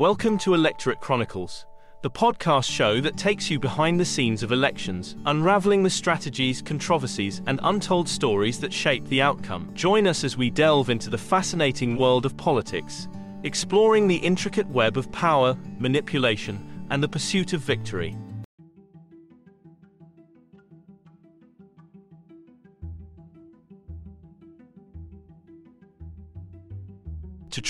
Welcome to Electorate Chronicles, the podcast show that takes you behind the scenes of elections, unraveling the strategies, controversies, and untold stories that shape the outcome. Join us as we delve into the fascinating world of politics, exploring the intricate web of power, manipulation, and the pursuit of victory.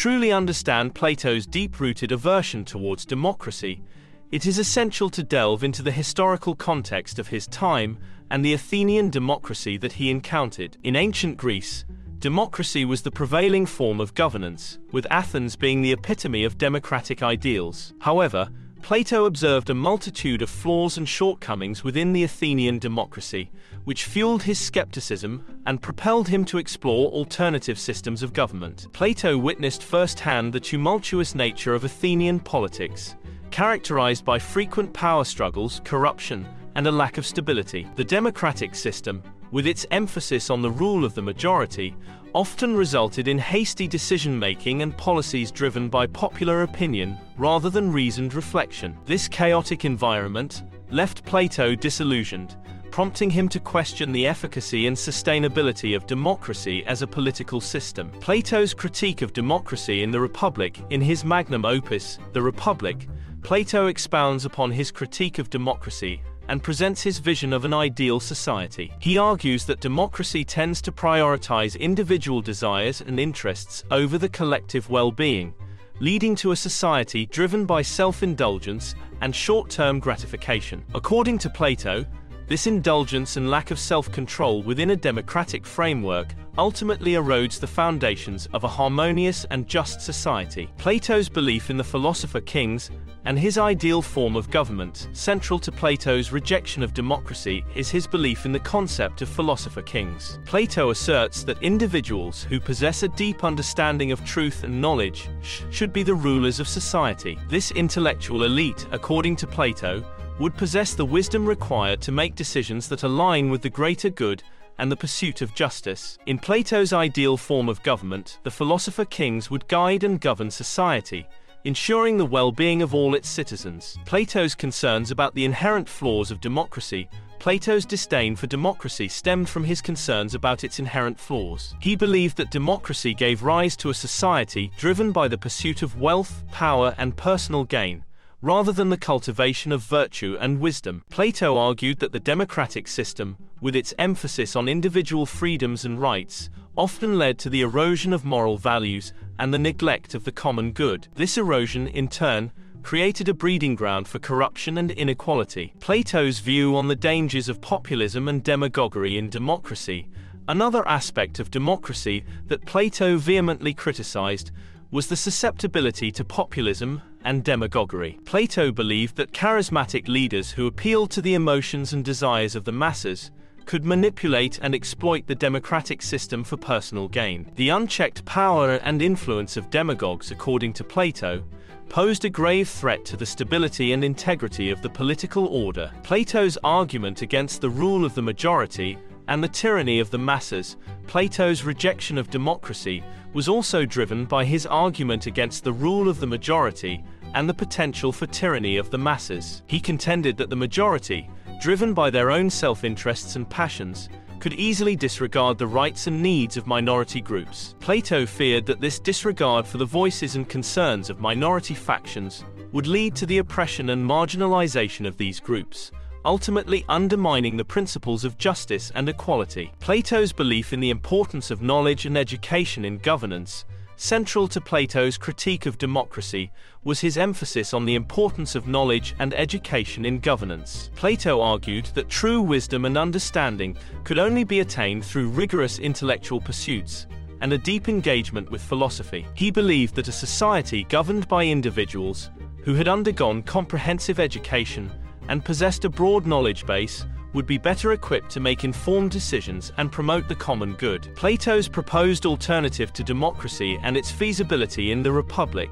Truly understand Plato's deep rooted aversion towards democracy, it is essential to delve into the historical context of his time and the Athenian democracy that he encountered. In ancient Greece, democracy was the prevailing form of governance, with Athens being the epitome of democratic ideals. However, Plato observed a multitude of flaws and shortcomings within the Athenian democracy, which fueled his skepticism and propelled him to explore alternative systems of government. Plato witnessed firsthand the tumultuous nature of Athenian politics, characterized by frequent power struggles, corruption, and a lack of stability. The democratic system, with its emphasis on the rule of the majority, often resulted in hasty decision making and policies driven by popular opinion rather than reasoned reflection. This chaotic environment left Plato disillusioned, prompting him to question the efficacy and sustainability of democracy as a political system. Plato's critique of democracy in the Republic, in his magnum opus, The Republic, Plato expounds upon his critique of democracy and presents his vision of an ideal society. He argues that democracy tends to prioritize individual desires and interests over the collective well being, leading to a society driven by self indulgence and short term gratification. According to Plato, this indulgence and lack of self control within a democratic framework ultimately erodes the foundations of a harmonious and just society. Plato's belief in the philosopher kings and his ideal form of government, central to Plato's rejection of democracy, is his belief in the concept of philosopher kings. Plato asserts that individuals who possess a deep understanding of truth and knowledge should be the rulers of society. This intellectual elite, according to Plato, would possess the wisdom required to make decisions that align with the greater good and the pursuit of justice. In Plato's ideal form of government, the philosopher kings would guide and govern society, ensuring the well being of all its citizens. Plato's concerns about the inherent flaws of democracy Plato's disdain for democracy stemmed from his concerns about its inherent flaws. He believed that democracy gave rise to a society driven by the pursuit of wealth, power, and personal gain, rather than the cultivation of virtue and wisdom. Plato argued that the democratic system, with its emphasis on individual freedoms and rights, often led to the erosion of moral values and the neglect of the common good. This erosion, in turn, created a breeding ground for corruption and inequality. Plato's view on the dangers of populism and demagoguery in democracy, another aspect of democracy that Plato vehemently criticized, was the susceptibility to populism and demagoguery. Plato believed that charismatic leaders who appealed to the emotions and desires of the masses could manipulate and exploit the democratic system for personal gain. The unchecked power and influence of demagogues, according to Plato, posed a grave threat to the stability and integrity of the political order. Plato's argument against the rule of the majority and the tyranny of the masses, Plato's rejection of democracy, was also driven by his argument against the rule of the majority and the potential for tyranny of the masses. He contended that the majority, driven by their own self interests and passions, could easily disregard the rights and needs of minority groups. Plato feared that this disregard for the voices and concerns of minority factions would lead to the oppression and marginalization of these groups, ultimately undermining the principles of justice and equality. Plato's belief in the importance of knowledge and education in governance Central to Plato's critique of democracy was his emphasis on the importance of knowledge and education in governance. Plato argued that true wisdom and understanding could only be attained through rigorous intellectual pursuits and a deep engagement with philosophy. He believed that a society governed by individuals who had undergone comprehensive education and possessed a broad knowledge base would be better equipped to make informed decisions and promote the common good. Plato's proposed alternative to democracy and its feasibility in the Republic.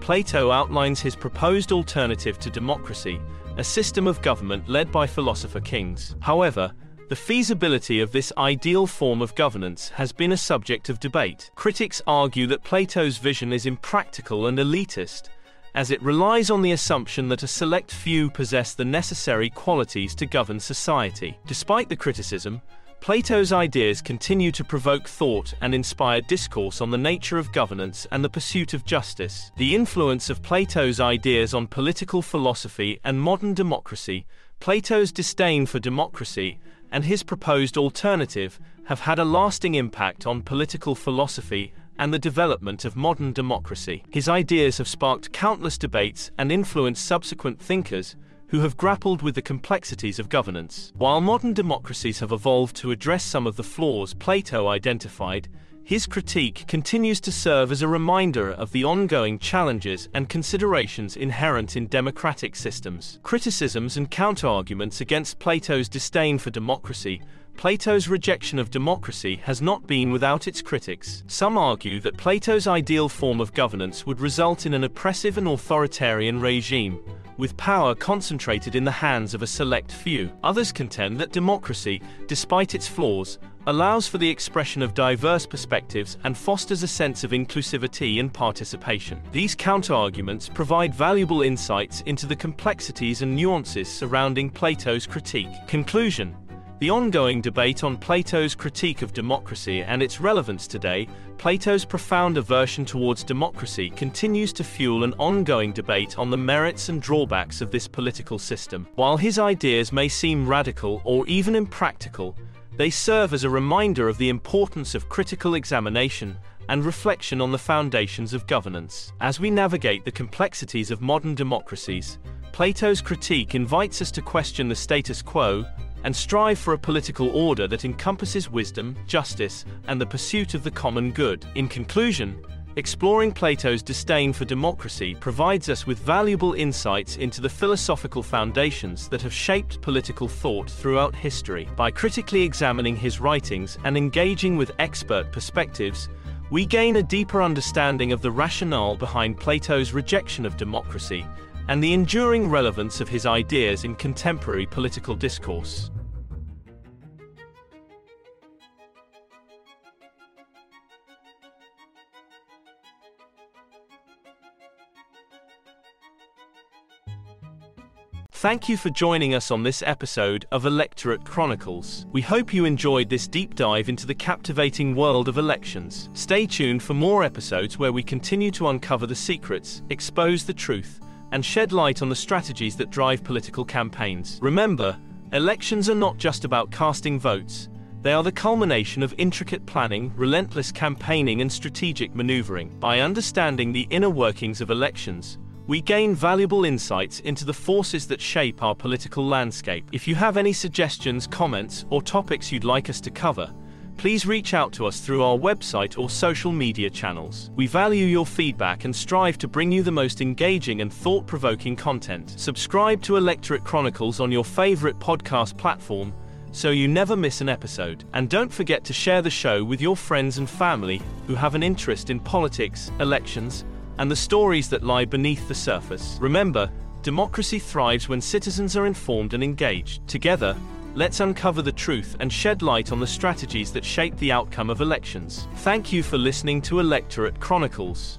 Plato outlines his proposed alternative to democracy, a system of government led by philosopher kings. However, the feasibility of this ideal form of governance has been a subject of debate. Critics argue that Plato's vision is impractical and elitist, as it relies on the assumption that a select few possess the necessary qualities to govern society. Despite the criticism, Plato's ideas continue to provoke thought and inspire discourse on the nature of governance and the pursuit of justice. The influence of Plato's ideas on political philosophy and modern democracy, Plato's disdain for democracy, and his proposed alternative have had a lasting impact on political philosophy and the development of modern democracy. His ideas have sparked countless debates and influenced subsequent thinkers who have grappled with the complexities of governance. While modern democracies have evolved to address some of the flaws Plato identified, his critique continues to serve as a reminder of the ongoing challenges and considerations inherent in democratic systems. Criticisms and counterarguments against Plato's disdain for democracy Plato's rejection of democracy has not been without its critics. Some argue that Plato's ideal form of governance would result in an oppressive and authoritarian regime, with power concentrated in the hands of a select few. Others contend that democracy, despite its flaws, allows for the expression of diverse perspectives and fosters a sense of inclusivity and participation. These counterarguments provide valuable insights into the complexities and nuances surrounding Plato's critique. Conclusion the ongoing debate on Plato's critique of democracy and its relevance today, Plato's profound aversion towards democracy continues to fuel an ongoing debate on the merits and drawbacks of this political system. While his ideas may seem radical or even impractical, they serve as a reminder of the importance of critical examination and reflection on the foundations of governance. As we navigate the complexities of modern democracies, Plato's critique invites us to question the status quo and strive for a political order that encompasses wisdom, justice, and the pursuit of the common good. In conclusion, exploring Plato's disdain for democracy provides us with valuable insights into the philosophical foundations that have shaped political thought throughout history. By critically examining his writings and engaging with expert perspectives, we gain a deeper understanding of the rationale behind Plato's rejection of democracy and the enduring relevance of his ideas in contemporary political discourse. Thank you for joining us on this episode of Electorate Chronicles. We hope you enjoyed this deep dive into the captivating world of elections. Stay tuned for more episodes where we continue to uncover the secrets, expose the truth, and shed light on the strategies that drive political campaigns. Remember, elections are not just about casting votes. They are the culmination of intricate planning, relentless campaigning, and strategic maneuvering. By understanding the inner workings of elections, we gain valuable insights into the forces that shape our political landscape. If you have any suggestions, comments, or topics you'd like us to cover, please reach out to us through our website or social media channels. We value your feedback and strive to bring you the most engaging and thought provoking content. Subscribe to Electorate Chronicles on your favorite podcast platform so you never miss an episode. And don't forget to share the show with your friends and family who have an interest in politics, elections, and the stories that lie beneath the surface. Remember, democracy thrives when citizens are informed and engaged. Together, Let's uncover the truth and shed light on the strategies that shape the outcome of elections. Thank you for listening to Electorate Chronicles.